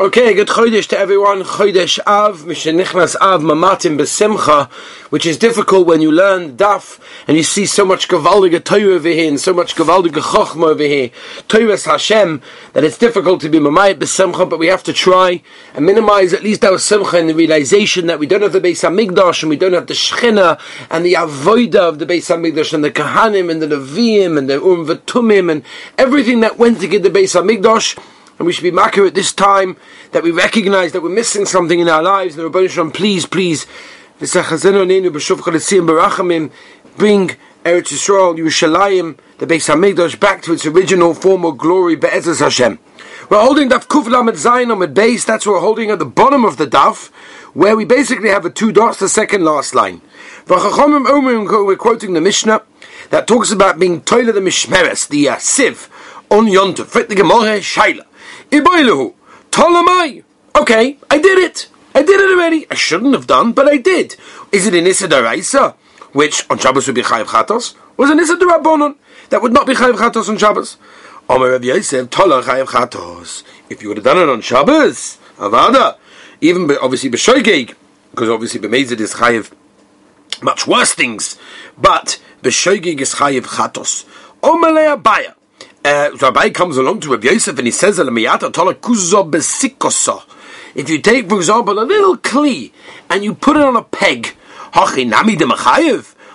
Okay, good chodesh to everyone. Chodesh Av, Mishenichnas Av, Mamatim Besimcha, which is difficult when you learn Daf and you see so much Gavaldige Torah over here and so much Gavaldige Chochma over here. Torah's Hashem, that it's difficult to be Mamayit Besimcha, but we have to try and minimize at least our Simcha in the realization that we don't have the Beis HaMikdash and we don't have the Shechina and the Avoida of the Beis HaMikdash and the Kahanim and the Nevi'im and the Urim V'Tumim and everything that went to get the Beis HaMikdash and we should be makir at this time that we recognize that we're missing something in our lives. And Rabbi Shalom, please, please, bring Eretz Yisrael, Yerushalayim, the Beis Hamikdash back to its original form of glory, Be'ezus Hashem. We're holding Daf Kuf Lamed Zayin on base. That's what we're holding at the bottom of the Daf, where we basically have a two dots, the second last line. We're quoting the Mishnah that talks about being toilet the Mishmeres, the uh, sieve, on Yontif. Fit the Gemara, Shaila. Iboiluhu. Tolamai. Okay, I did it. I did it already. I shouldn't have done, but I did. Is it in Issa which on Shabbos would be Chayiv Chatos? Is it Issa Darabonon, that would not be Chayiv Chatos on Shabbos? Omer Rav Yosef, Tola Chayiv Chatos. If you would have done it on Shabbos, Avada, even obviously B'shoigeg, because obviously B'mezid is Chayiv much worse things, but B'shoigeg is Chayiv Chatos. Omer Le'abaya uh, Rabbi comes along to Rabbi Yosef and he says, If you take, for example, a little kli and you put it on a peg,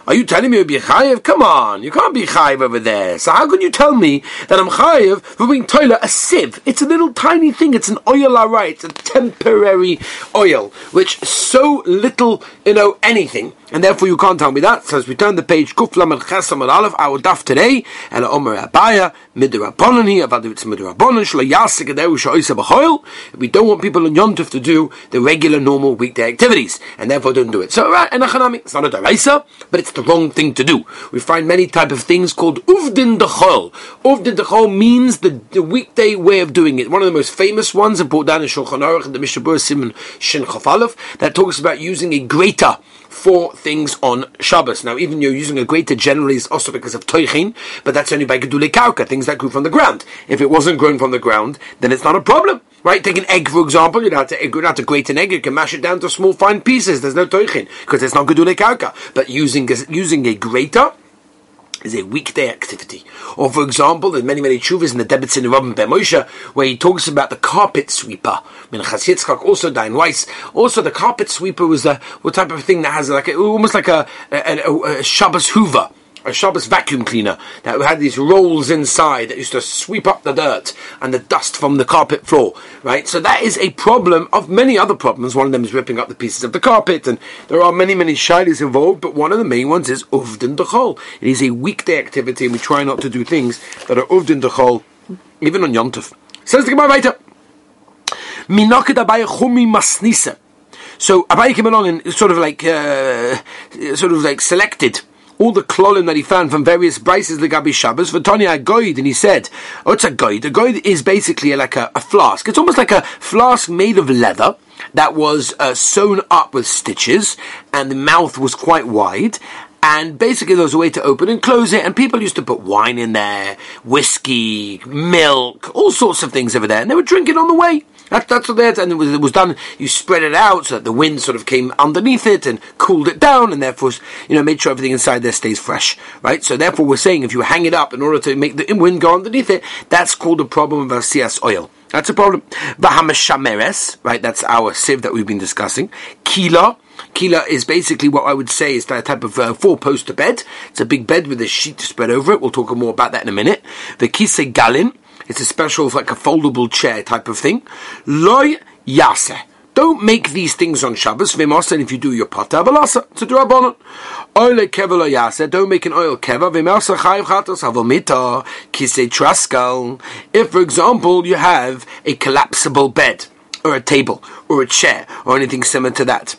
are you telling me you'll be chayiv? Come on, you can't be chayiv over there. So how can you tell me that I'm chayiv for being toilet a sieve? It's a little tiny thing. It's an oil, alright. It's a temporary oil, which so little, you know, anything and therefore you can't tell me that. So as we turn the page, Kuflam Lamed Chesam Al Aleph, our daf today, and Omer Abaya, Midrabanon here, about it's Midrabanon, Shlo Yasik and Eru Shoisa B'Choil. We don't want people in Yom to do the regular, normal weekday activities, and therefore don't do it. So, right, and Achanami, it's not a Daraisa, but it's the wrong thing to do. We find many type of things called Uvdin Dechol. Uvdin Dechol means the, the weekday way of doing it. One of the most famous ones, brought down in Shulchan Aruch, the Mishabur Simon Shin Chafalov, that talks about using a grater for things on Shabbos. Now, even you're using a grater generally is also because of toichin, but that's only by gedule kauka, things that grew from the ground. If it wasn't grown from the ground, then it's not a problem. Right? Take an egg, for example, you don't have to, you don't have to grate an egg, you can mash it down to small fine pieces. There's no toichin, because it's not gedule kauka. But using, using a grater, is a weekday activity. Or for example, there's many, many chuvas in the Debets in Rabban Ben Moshe, where he talks about the carpet sweeper. Minchas Yitzchak, also Dain Weiss. Also the carpet sweeper was the what type of thing that has like, almost like a, a, a, a Shabbos Hoover a Shabbos vacuum cleaner that had these rolls inside that used to sweep up the dirt and the dust from the carpet floor, right? So that is a problem of many other problems. One of them is ripping up the pieces of the carpet, and there are many, many shilas involved, but one of the main ones is uvdin dechol. It is a weekday activity, and we try not to do things that are uvdin dechol, even on Yontov. Says the Gemara weiter. Minoked Abaye Chumi Masnisa. So Abai came along and sort of like, uh, sort of like selected all the klolim that he found from various brises legabi Shabbos for Tony Agoid, and he said, "Oh, it's a goid. A goid is basically like a, a, flask. It's almost like a flask made of leather." That was uh, sewn up with stitches, and the mouth was quite wide, and basically there was a way to open and close it, and people used to put wine in there, whiskey, milk, all sorts of things over there, and they would drink it on the way. That, that's what had, and it was, it was done. You spread it out so that the wind sort of came underneath it and cooled it down, and therefore, you know, made sure everything inside there stays fresh, right? So therefore, we're saying if you hang it up in order to make the wind go underneath it, that's called a problem of CS oil. That's a problem. Vahamashameres, right? That's our sieve that we've been discussing. Kila. Kila is basically what I would say is that type of uh, four-poster bed. It's a big bed with a sheet to spread over it. We'll talk more about that in a minute. The kise galin it's a special, like a foldable chair type of thing. Loy yase. Don't make these things on Shabbos. V'mosen if you do your pata balasa to do a Oil keva yase. Don't make an oil keva. V'mosen chayiv chatos avomita kise traskal. If, for example, you have a collapsible bed or a table or a chair or anything similar to that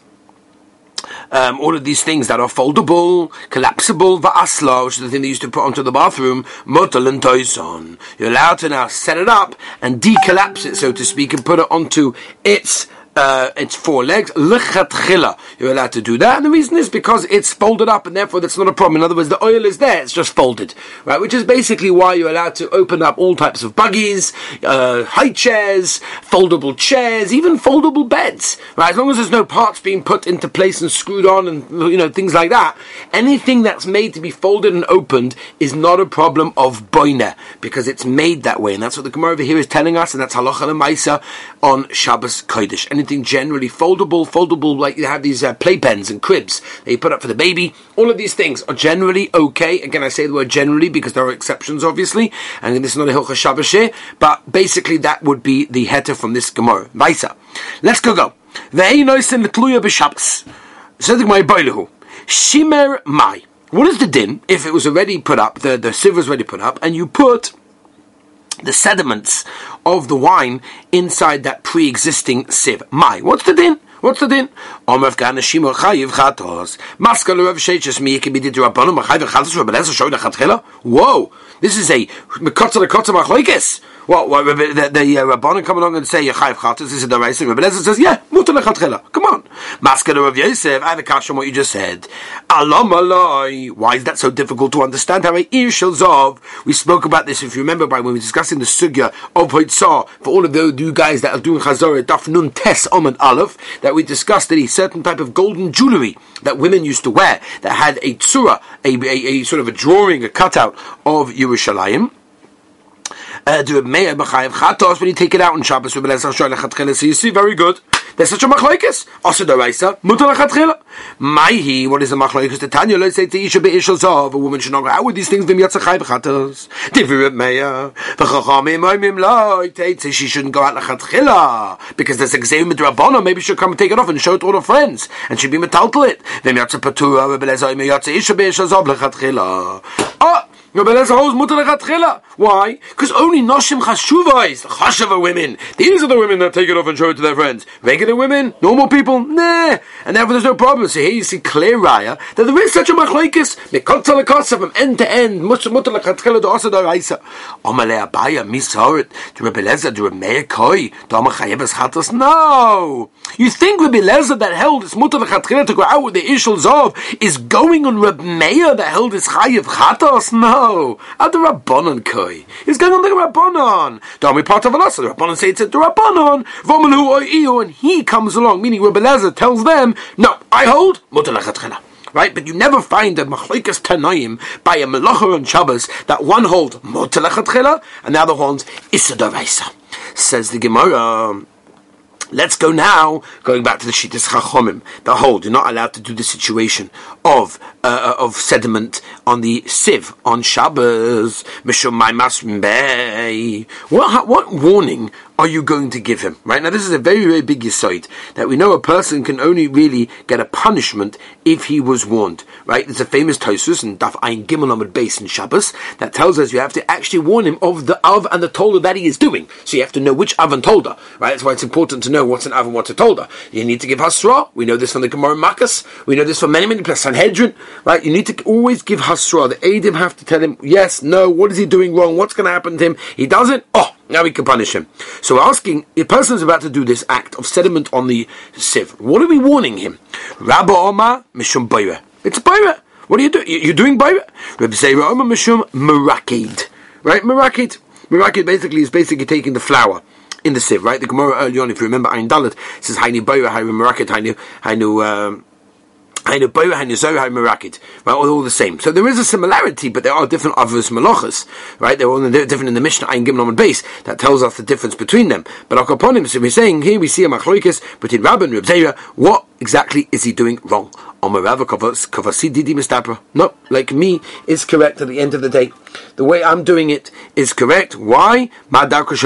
um, all of these things that are foldable, collapsible, va'asla, which is the thing they used to put onto the bathroom, motal and toison. You're allowed to now set it up and decollapse it, so to speak, and put it onto its uh, it's four legs. Lechatchila. You're allowed to do that. And the reason is because it's folded up and therefore that's not a problem. In other words, the oil is there, it's just folded. Right? Which is basically why you're allowed to open up all types of buggies, uh, high chairs, foldable chairs, even foldable beds. Right? As long as there's no parts being put into place and screwed on and, you know, things like that. Anything that's made to be folded and opened is not a problem of boina because it's made that way. And that's what the Gemara over here is telling us. And that's halacha and maisa on Shabbos Kodesh. Generally foldable, foldable, like you have these uh, playpens and cribs that you put up for the baby. All of these things are generally okay. Again, I say the word generally because there are exceptions, obviously, and this is not a Hilcha Shabbos but basically that would be the heter from this Gemara. Vaisa. Let's go go. Ve'einoisen l'tluya b'Shabbos. Said the Gemara Boilehu. Shimer mai. What is the din if it was already put up, the, the sieve was already put up, and you put the sediments of the wine inside that pre-existing sieve. My, what's the din? What's the din? Omer Afghan Shimon Chayiv Chatos. Maskal Rav Sheiches Mi Yekib Did Rabbanim Chayiv Chatos Rabbi Lezer Shoy Lechatchila. Whoa, this is a Mekotza Lekotza Machlokes. What, what the, the uh, Rabbanim come along and say Yechayiv Chatos? This is the thing. Rabbi Lezer says, yeah, Mutar Lechatchila. Come on. Maskal Rav Yosef. I have a question on what you just said. Alam Alai. Why is that so difficult to understand? How Ir Zov. We spoke about this, if you remember, by when we were discussing the sugya of Hoitzah for all of those you guys that are doing Chazorah Daf Nun Tes Omad Aleph that we discussed that a certain type of golden jewelry that women used to wear that had a tsura, a, a, a sort of a drawing, a cutout of Yerushalayim uh, do a meir b'chayev chatos when you take it out on Shabbos. So you see, very good. There's such a machlokes. Also the raisa mutar lechatchila. Maihi, what is the machlokes? The Tanya let's say to isha beishal zav. A woman should not go out with these things. V'm yatzachayv chatos. Divir meir v'chachamim oimim lo. Say she shouldn't go out lechatchila because there's a gzeim midrabana. Maybe she'll come and take it off and show it to all her friends, and she'll be metaltal it. V'm yatzah patura v'beleza oimim yatzah isha beishal zav lechatchila. Oh. Why? Because only Noshim Chashuvais, Chashava women, these are the women that take it off and show it to their friends. Regular women, normal people, nah. And therefore there's no problem. So here you see clear raya that there is such a machlaikis, mekotza lekosa from end to end, mutter mutter lechatchela do asa do raisa. Omale abaya, misaret, to Rebbe Lezer, to Rebbe Meir Koi, to Amachayevas Chatos. No! You think Rebbe Lezer that held this mutter lechatchela to go out with the Ishal Zov is going on Rebbe Meir that held this Chayev Chatos? No! No, the Rabbanon koi. He's going on the Rabbanon. Part of. The Rabbanon say it's the Rabbanon. Vomalu oiu, and he comes along, meaning Rabbi Lezer tells them, no, I hold mutalachatchena. Right, but you never find a machlikas tanaim by a melacha on Shabbos that one holds mutalachatchela and the other holds isadavaisa. Says the Gemara. Let's go now, going back to the Shittas Chachomim. The hold, you're not allowed to do the situation of uh, of sediment on the sieve on Shabbos. What what warning are you going to give him? Right now, this is a very very big aside that we know a person can only really get a punishment if he was warned. Right? There's a famous Tosus and Daf Ein Gimel Amud Beis in Shabbos that tells us you have to actually warn him of the av and the tolda that he is doing. So you have to know which av and tolda. Right? That's why it's important to know what's an av and what's a tolda. You need to give hasra. We know this from the Gemara Makkos. We know this from many many places. Sanhedrin. Right? You need to always give hasra. The Adim have to tell him yes, no, what is he doing wrong? What's going to happen to him? He doesn't. Oh, now we can punish him. So asking, a person is about to do this act of sediment on the sieve. What are we warning him? Rabba Oma Mishum Bayra. It's Bayra. What are you doing? You're doing Bayra. Rabbi Zera Oma Mishum Merakid. Right? Merakid. Merakid basically is basically taking the flour in the sieve, right? The Gemara early on, if you remember, Ein Dalit says Hainu Bayra, Hainu Merakid, Hainu, Hainu, um, Right, all the same. So there is a similarity, but there are different avos malachas, right? They're all different in the Mishnah Ein Gimel base that tells us the difference between them. But upon him, so we're saying here we see a machloikis between Rabban and Reb What exactly is he doing wrong? No, like me is correct at the end of the day. The way I'm doing it is correct. Why? What is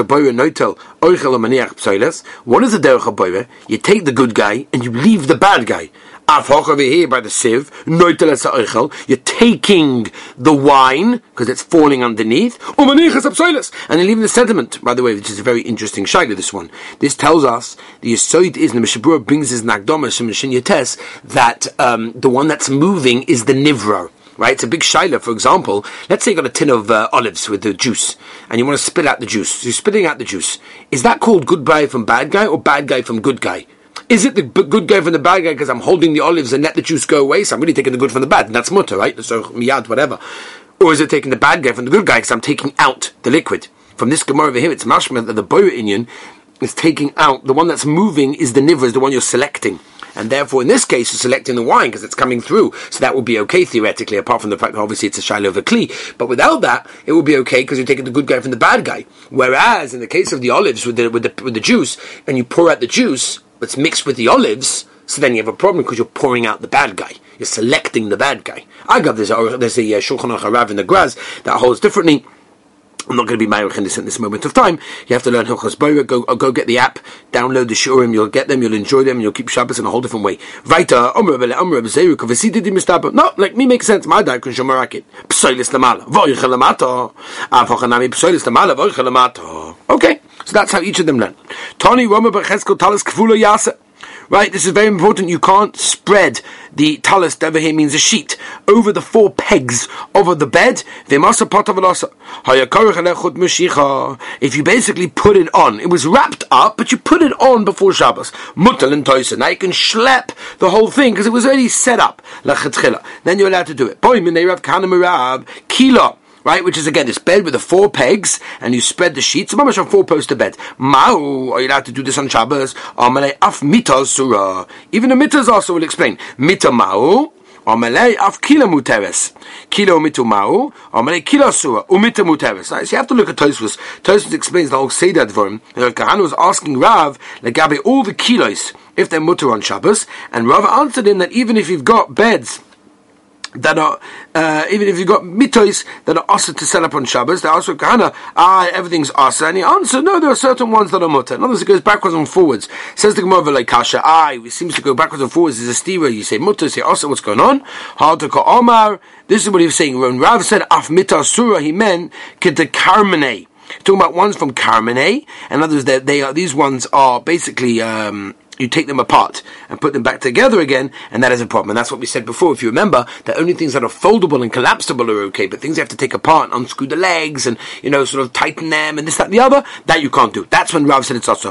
the derech You take the good guy and you leave the bad guy over here by the sieve, you're taking the wine, because it's falling underneath, and you're leaving the sediment, by the way, which is a very interesting shaila, this one. This tells us, the Yisoid is, the Mishabura brings his Yates, that um, the one that's moving is the Nivro right? It's a big shaila, for example. Let's say you got a tin of uh, olives with the juice, and you want to spit out the juice. So you're spitting out the juice. Is that called good guy from bad guy or bad guy from good guy? Is it the good guy from the bad guy because I'm holding the olives and let the juice go away? So I'm really taking the good from the bad. And that's mutter, right? So miyad, whatever. Or is it taking the bad guy from the good guy because I'm taking out the liquid? From this Gemara over here, it's mashma that the boyer Indian is taking out, the one that's moving is the niver, is the one you're selecting. And therefore, in this case, you're selecting the wine because it's coming through. So that would be okay theoretically, apart from the fact that obviously it's a shiloh of a kli. But without that, it would be okay because you're taking the good guy from the bad guy. Whereas in the case of the olives with the, with the, with the juice, and you pour out the juice, it's mixed with the olives, so then you have a problem because you're pouring out the bad guy. You're selecting the bad guy. I got this. There's a uh, Shulchan Aruch in the Graz that holds differently. I'm not going to be in this, in this moment of time. You have to learn Hilchos Boira. Go, uh, go get the app, download the Shurim. You'll get them, you'll enjoy them, you'll keep Shabbos in a whole different way. Weiter, No, like me makes sense. My dad can show Marakit. Psoilis Lamala. Voichel Lamato. Avochanami Psoilis Lamala. Voichel Lamato. Okay, so that's how each of them learn. Tony Roma Becheskel Talis Kfulo Yasa. Right, this is very important. You can't spread the talus, over here means a sheet, over the four pegs over the bed. If you basically put it on, it was wrapped up, but you put it on before Shabbos. Mutal and Now you can schlep the whole thing because it was already set up. Then you're allowed to do it. Kilo right? Which is again this bed with the four pegs, and you spread the sheets. Mamash on four poster bed. Mao, are you allowed to do this on Shabbos? af surah. Even the mitas also will explain. Mita mao. Amalei af kilo muteres. Kilo mitu ma'u. Amalei kilo surah. Umita muteres. So you have to look at Tosfos. Tosfos explains the whole Seder Dvorim. Kahana was asking Rav, Legabe, all the kilos, if they're mutter on Shabbos, and Rav answered him that even if you've got beds, that are uh, even if you've got mitos that are also to set up on Shabbos, they ask Kahana, ah, everything's asa, and he answered, no, there are certain ones that are mutter. In other words, it goes backwards and forwards. Says the Gemara like Kasha, ah, it seems to go backwards and forwards. There's a stira. You say mutter, say asa. What's going on? Hard to call Omar. This is what he was saying. When Rav said af mitas surah, he meant kedekarmene. Talking about ones from Carmene, and others that they are these ones are basically um, you take them apart and put them back together again, and that is a problem. And that's what we said before. If you remember, that only things that are foldable and collapsible are okay, but things you have to take apart and unscrew the legs and, you know, sort of tighten them and this, that, and the other, that you can't do. That's when Rav said it's also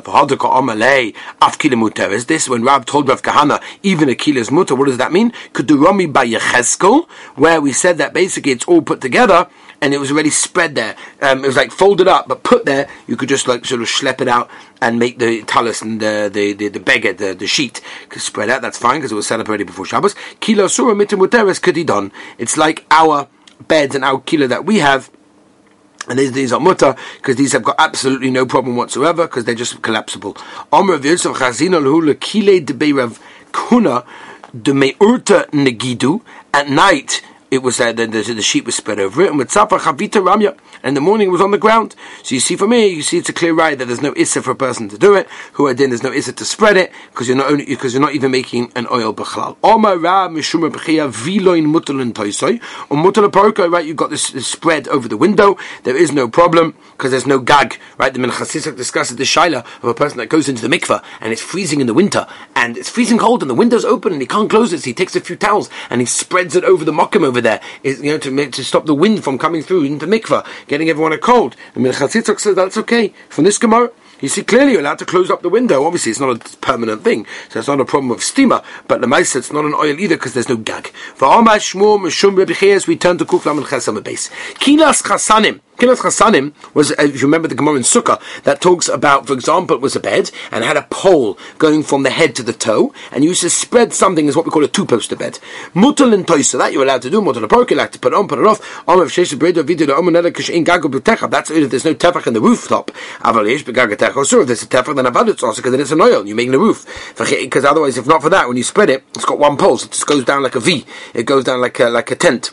Is this when Rav told Rav Kahana, even a kilo is mutter. What does that mean? Kudurami by Yecheskel, where we said that basically it's all put together and it was already spread there. Um, it was like folded up, but put there, you could just like sort of schlep it out and make the talus and the the the, the beggar, the, the sheet, spread out. That's fine because it was set up already before Shabbos. Kilo surah mitim kadidon. It's like our beds and our kilo that we have. And these, these are mutter because these have got absolutely no problem whatsoever because they're just collapsible. Omer of Yosef Chazina Lehula Kile de Kuna de Meurta Negidu. At night, it was that the, the, sheet was spread over it, and with Chavita Ramya, and the morning was on the ground. So you see, for me, you see, it's a clear right that there's no issa for a person to do it. Who then there's no issa to spread it because you're not only because you're not even making an oil b'chlal. Omar Ra Mishuma B'chia Viloin Mutalin Toisoi or Mutal Paroko. Right, you've got this, this, spread over the window. There is no problem because there's no gag. Right, the Minchas Yitzchak discusses the shaila of a person that goes into the mikvah and it's freezing in the winter and it's freezing cold and the window's open and he can't close it. So he takes a few towels and he spreads it over the mokum over there, is, you know, to to stop the wind from coming through into mikvah, getting everyone a cold. And Minchas Yitzchak says that's okay. From this Gemara, you see, clearly you're allowed to close up the window. Obviously, it's not a permanent thing, so it's not a problem of steamer. But the mice, it's not an oil either because there's no gag. For Amash Shmur Mishum we turn to Kuflam and Chesam base. Kilas Chasanim. Kilas Chasanim was, uh, if you remember the Gemara in Sukkah, that talks about, for example, it was a bed and had a pole going from the head to the toe, and you used to spread something as what we call a two-poster bed. Mutal and toisa, that you're allowed to do. Mutal and like to put on, put it off. That's if there's no tefach in the rooftop. If there's a tefach, then avadut's also because then it's an oil. You're making the roof. Because otherwise, if not for that, when you spread it, it's got one pole, so it just goes down like a V. It goes down like a, like a tent.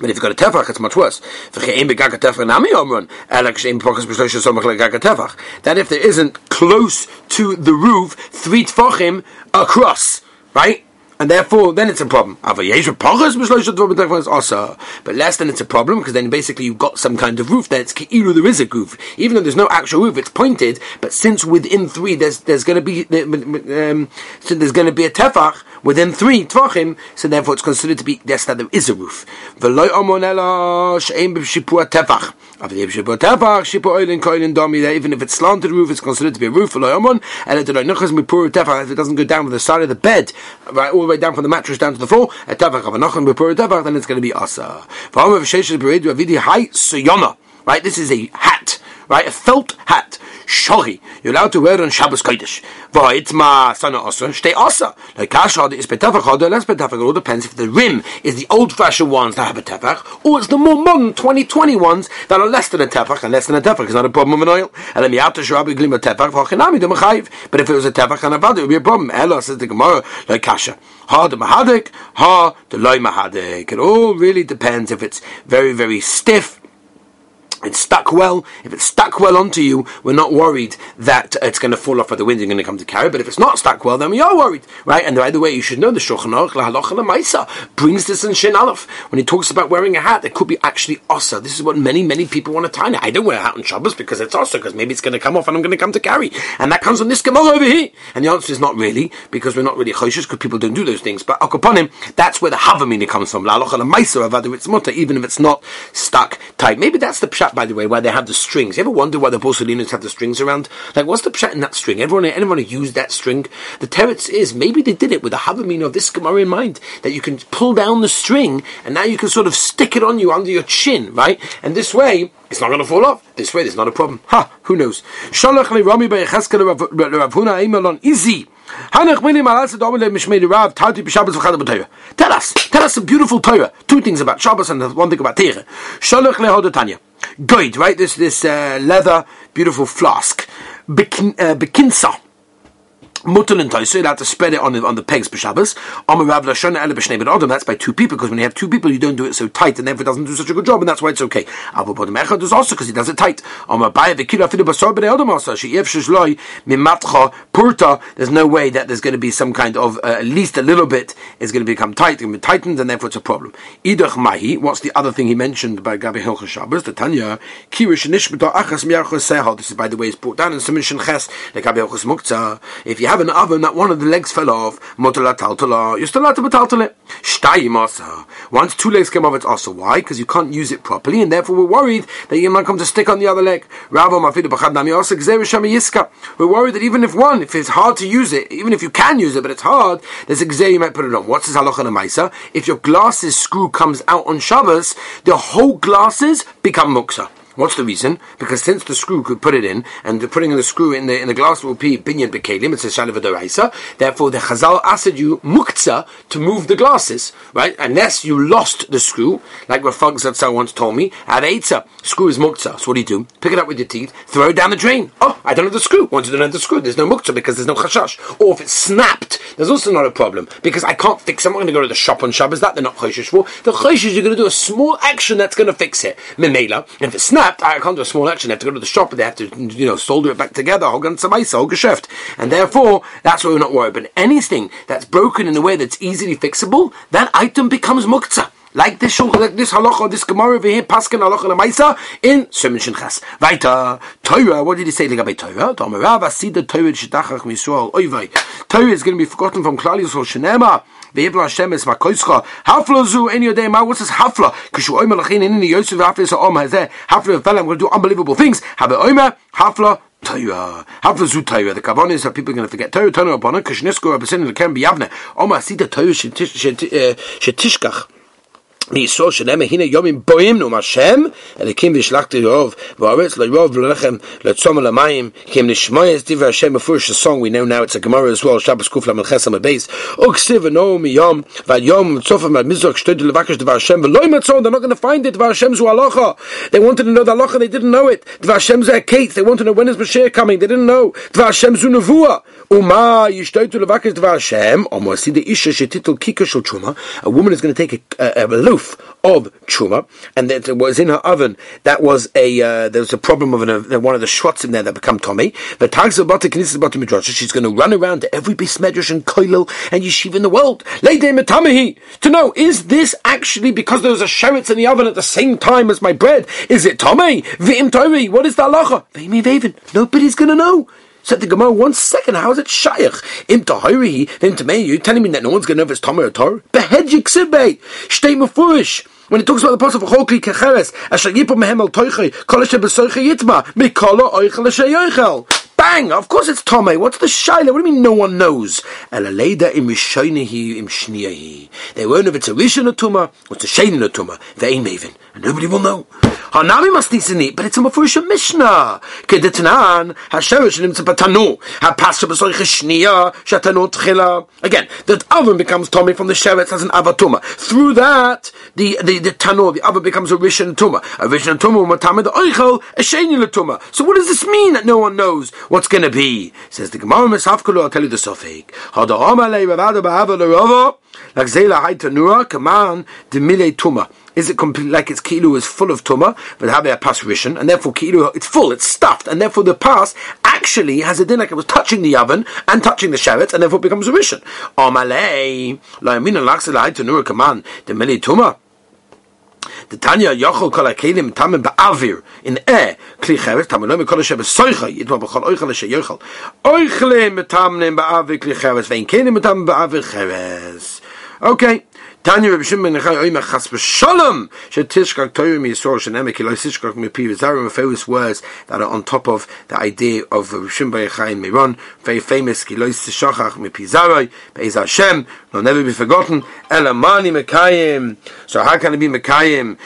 But if you've got a tefach, it's much worse. That if there isn't close to the roof, three tefachim across, right? And therefore then it's a problem. But less than it's a problem because then basically you've got some kind of roof there. It's ki'ilu, there is a roof, even though there's no actual roof. It's pointed, but since within three there's there's going to be um, so there's going to be a tefach within three tvachim, so therefore it's considered to be yes that there is a roof. Even if it's slanted roof, it's considered to be a roof. And if it doesn't go down with the side of the bed, right, all the way down from the mattress down to the floor, a tabak of anachan, we pour a tabak, then it's going to be asa. Right, this is a hat, right, a felt hat. Shori. You're allowed to wear on Shabbos Kodesh. V'ha'it ma sana osa, stay osa. Like kasha is betafach hoda, less betafach. It all depends if the rim is the old-fashioned ones that have a tefach, or it's the more modern 2020 ones that are less than a tefach, and less than a tefach is not a problem of an oil. And then miyata shrabi glim a tefach, v'hachinami de mechayiv. But if it was a tefach and a vada, it would be a problem. Ella says the Gemara, like kasha. Ha de mahadik, ha the loy mahadik. It all really depends if it's very, very stiff, it's stuck well. If it's stuck well onto you, we're not worried that it's going to fall off by the wind and going to come to carry. But if it's not stuck well, then we are worried, right? And by the way, you should know the Shulchan Aruch brings this in Shin Aleph when he talks about wearing a hat. It could be actually osa. This is what many many people want to tie. Now, I don't wear a hat on Shabbos because it's osa because maybe it's going to come off and I'm going to come to carry, and that comes on this Gemara over here. And the answer is not really because we're not really choshes because people don't do those things. But upon him, that's where the havamina comes from. La Maisa it's mutter even if it's not stuck tight. Maybe that's the pshat by the way, why they have the strings. You ever wonder why the Borsalinos have the strings around? Like, what's the pshat in that string? Everyone, anyone who used that string? The teretz is, maybe they did it with the Havamina of this Gemara in mind, that you can pull down the string, and now you can sort of stick it on you under your chin, right? And this way, it's not going to fall off. This way, there's not a problem. Ha, who knows? Tell us, tell us a beautiful Torah. Two things about Shabbos and one thing about Tere. Shalach. Good, right? This this uh, leather, beautiful flask. Uh, bekinsa Mutal and you'll have to spread it on the, on the pegs per Shabbos. That's by two people, because when you have two people, you don't do it so tight, and therefore it doesn't do such a good job, and that's why it's okay. Abu Bodem Echad is also because he does it tight. There's no way that there's going to be some kind of, uh, at least a little bit, is going to become tight, going to be tightened, and therefore it's a problem. Idach Mahi, what's the other thing he mentioned by Gabi Hilchah Shabbos? The Tanya, Kirish Nishmata Achas Miarchos This is, by the way, is brought down in Simon Ches, like Gabi Hilchas Muktzah. If you have have an oven that one of the legs fell off, taltala, you're still allowed to betaltale. Shtayim asa. Once two legs came off, it's also why? Because you can't use it properly, and therefore we're worried that you might come to stick on the other leg. We're worried that even if one, if it's hard to use it, even if you can use it, but it's hard, there's a gzeh you might put it on. What's this halacha and maisa? If your glasses screw comes out on Shabbos, the whole glasses become muksa. What's the reason? Because since the screw could put it in, and the putting in the screw in the in the glass will be binyan bekelim, it's a shaliv deraisa. Therefore, the Chazal asked you muktzah to move the glasses, right? Unless you lost the screw, like Rafag Zatzal once told me, at eitza, screw is muktzah. So what do you do? Pick it up with your teeth, throw it down the drain. Oh, I don't have the screw. Once you don't have the screw, there's no muktzah because there's no chashash. Or if it's snapped, there's also not a problem because I can't fix it. I'm not going to go to the shop on Shabbos. That they're not choshish for. The choshish you're going to do a small action that's going to fix it. Memela. And if it's snapped snapped, I can't do a small action. They have to go to the shop, and they have to, you know, solder it back together. And therefore, that's why we're not worried. But anything that's broken in a way that's easily fixable, that item becomes muktzah. Like this like this halacha, this gemara over here, paskin halacha lemaisa in Siman Shinchas. Weiter, Torah. What did he say about Torah? Tomarav asida Torah shidachach misrael oivay. Torah is going to be forgotten from Klal Yisrael Shenema. Ve'ibla Hashem es makoischa. Hafla zu any day ma. What's this hafla? Kishu oimer lachin in the Yosef hafla so om hazeh. Hafla fella. I'm going to do unbelievable things. Have oimer hafla. Torah. Hafla zu Torah. The kavan is that people are going to forget Torah. Torah it. Kishnesko abesin in the kem biyavne. Oma asida Torah shetishkach. מיסור שנאמר הנה יומים בואים נאום השם אליקים וישלחתי רוב וארץ לרוב ללחם לצום על המים כי אם נשמע את דברי השם מפורש song we know now it's a Gemara as well Shabbos קוף למד חסם הבייס וכסיב ונאום מיום ועד יום צופם מהמזרח שתדע לבקש דבר השם ולא ימצאו they're not going to find it דבר השם זו הלוכה they wanted to know the halacha they didn't know it דבר השם זה הקייט they wanted to know when is Mashiach coming they didn't know דבר השם זו נבואה Uma yishtoi to dvar Hashem, omor see the isha shetitel kika shel truma. A woman is going to take a, a, a loaf of truma, and that was in her oven. That was a uh, there was a problem of an, uh, one of the shots in there that become Tommy. But tagzel bata knesset bata midrash. She's going to run around to every bismedrash and koilel and yeshiva in the world. Lady metamahi to know is this actually because there was a sheretz in the oven at the same time as my bread? Is it Tommy? Vim Tommy? What is that lacha? Vimi Vavin. Nobody's going to know. Said the Gemara, one second, how is it shaykh? Im tahiri, then to me, you're telling me that no one's going to know if it's Tommy or Tor? Behedjik sibbe, stay mufurish. When it talks about the apostle of Chokli Kecheres, Asher Yipu Mehem El Toiche, Kol Asher Besoiche Yitma, Mikolo Oichel Asher. Bang! Of course it's Tomei. What's the shaila? What do you mean no one knows? Elaleda im rishoinihi im shniyahi. They won't know if it's a rishon or tuma, or it's a shein or tuma. They ain't maven. Nobody will know. Hanami must nisini, but it's a mafurish mishnah. Kedetanan, hasherish nimtza patanu, hapasha b'soich shniya, shatanu tchila. Again, the oven becomes Tomei from the sheretz as an avatuma. Through that, the, the, the tanu, the oven becomes a rishon tuma. A rishon tuma, matame the oichel, a shein tuma. So what does this mean that no one knows? what's going to be. Says the Gemara Mesafkulu, I'll tell you the Sofik. Hada Amalei Ravada Ba'ava L'Rava, like Zela Hai Tanura, Kaman, Demile Tuma. Is it complete, like its kilu is full of tuma, but have a pas rishon, and therefore kilu it's full, it's stuffed, and therefore the pas actually has a din like it was touching the oven and touching the sheretz, and therefore becomes a rishon. Amalei, la yamina laksela hai tanura kaman, demile tuma. The Tanya Yochel Kol Akelim Tamim Ba'avir in air Kli Cheres Tamim Lo Mikol Hashem Soicha Yitma B'chol Oichel Hashem Yochel Oichle Metamnim Ba'avir Kli Cheres Vein Kelim Metamim Ba'avir Cheres Okay Tanya Reb Shimon ben Chai Oimer Chas Sishkak famous words that are on top of the idea of Reb Shimon ben Chai in very famous Be'ez Hashem never be forgotten Mekayim. So how can it be Mekayim?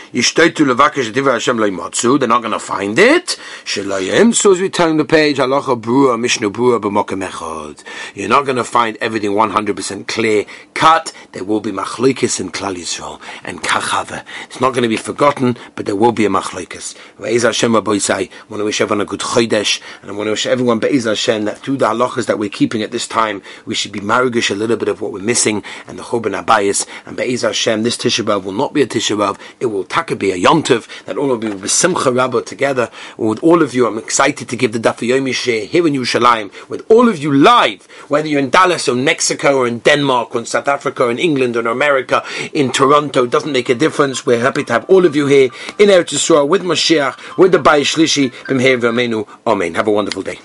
Hashem they're not going to find it. So as we turn the page Halacha Brua Brua you're not going to find everything 100% clear cut. There will be Machlokes machlokes in Klal Yisrael and Kachava. It's not going to be forgotten, but there will be a machlokes. Be'ez Hashem I want to wish everyone a good chodesh, and I want to wish everyone Be'ez Hashem that through the halachas that we're keeping at this time, we should be marigish a little bit of what we're missing, and the Choban Abayis, and Be'ez Hashem, this Tisha B'Av will not be a Tisha B'Av, it will taka be a Yontiv, that all of you will be Simcha Rabbah together, with all of you, I'm excited to give the Daf Yomi Sheh here in Yerushalayim, with all of you live, whether you're in Dallas or Mexico or in Denmark or in South Africa or in England or in America, in Toronto. It doesn't make a difference. We're happy to have all of you here in Eretz Yisrael with Mashiach, with the Bayis Shlishi, B'mheir. Amen. Have a wonderful day.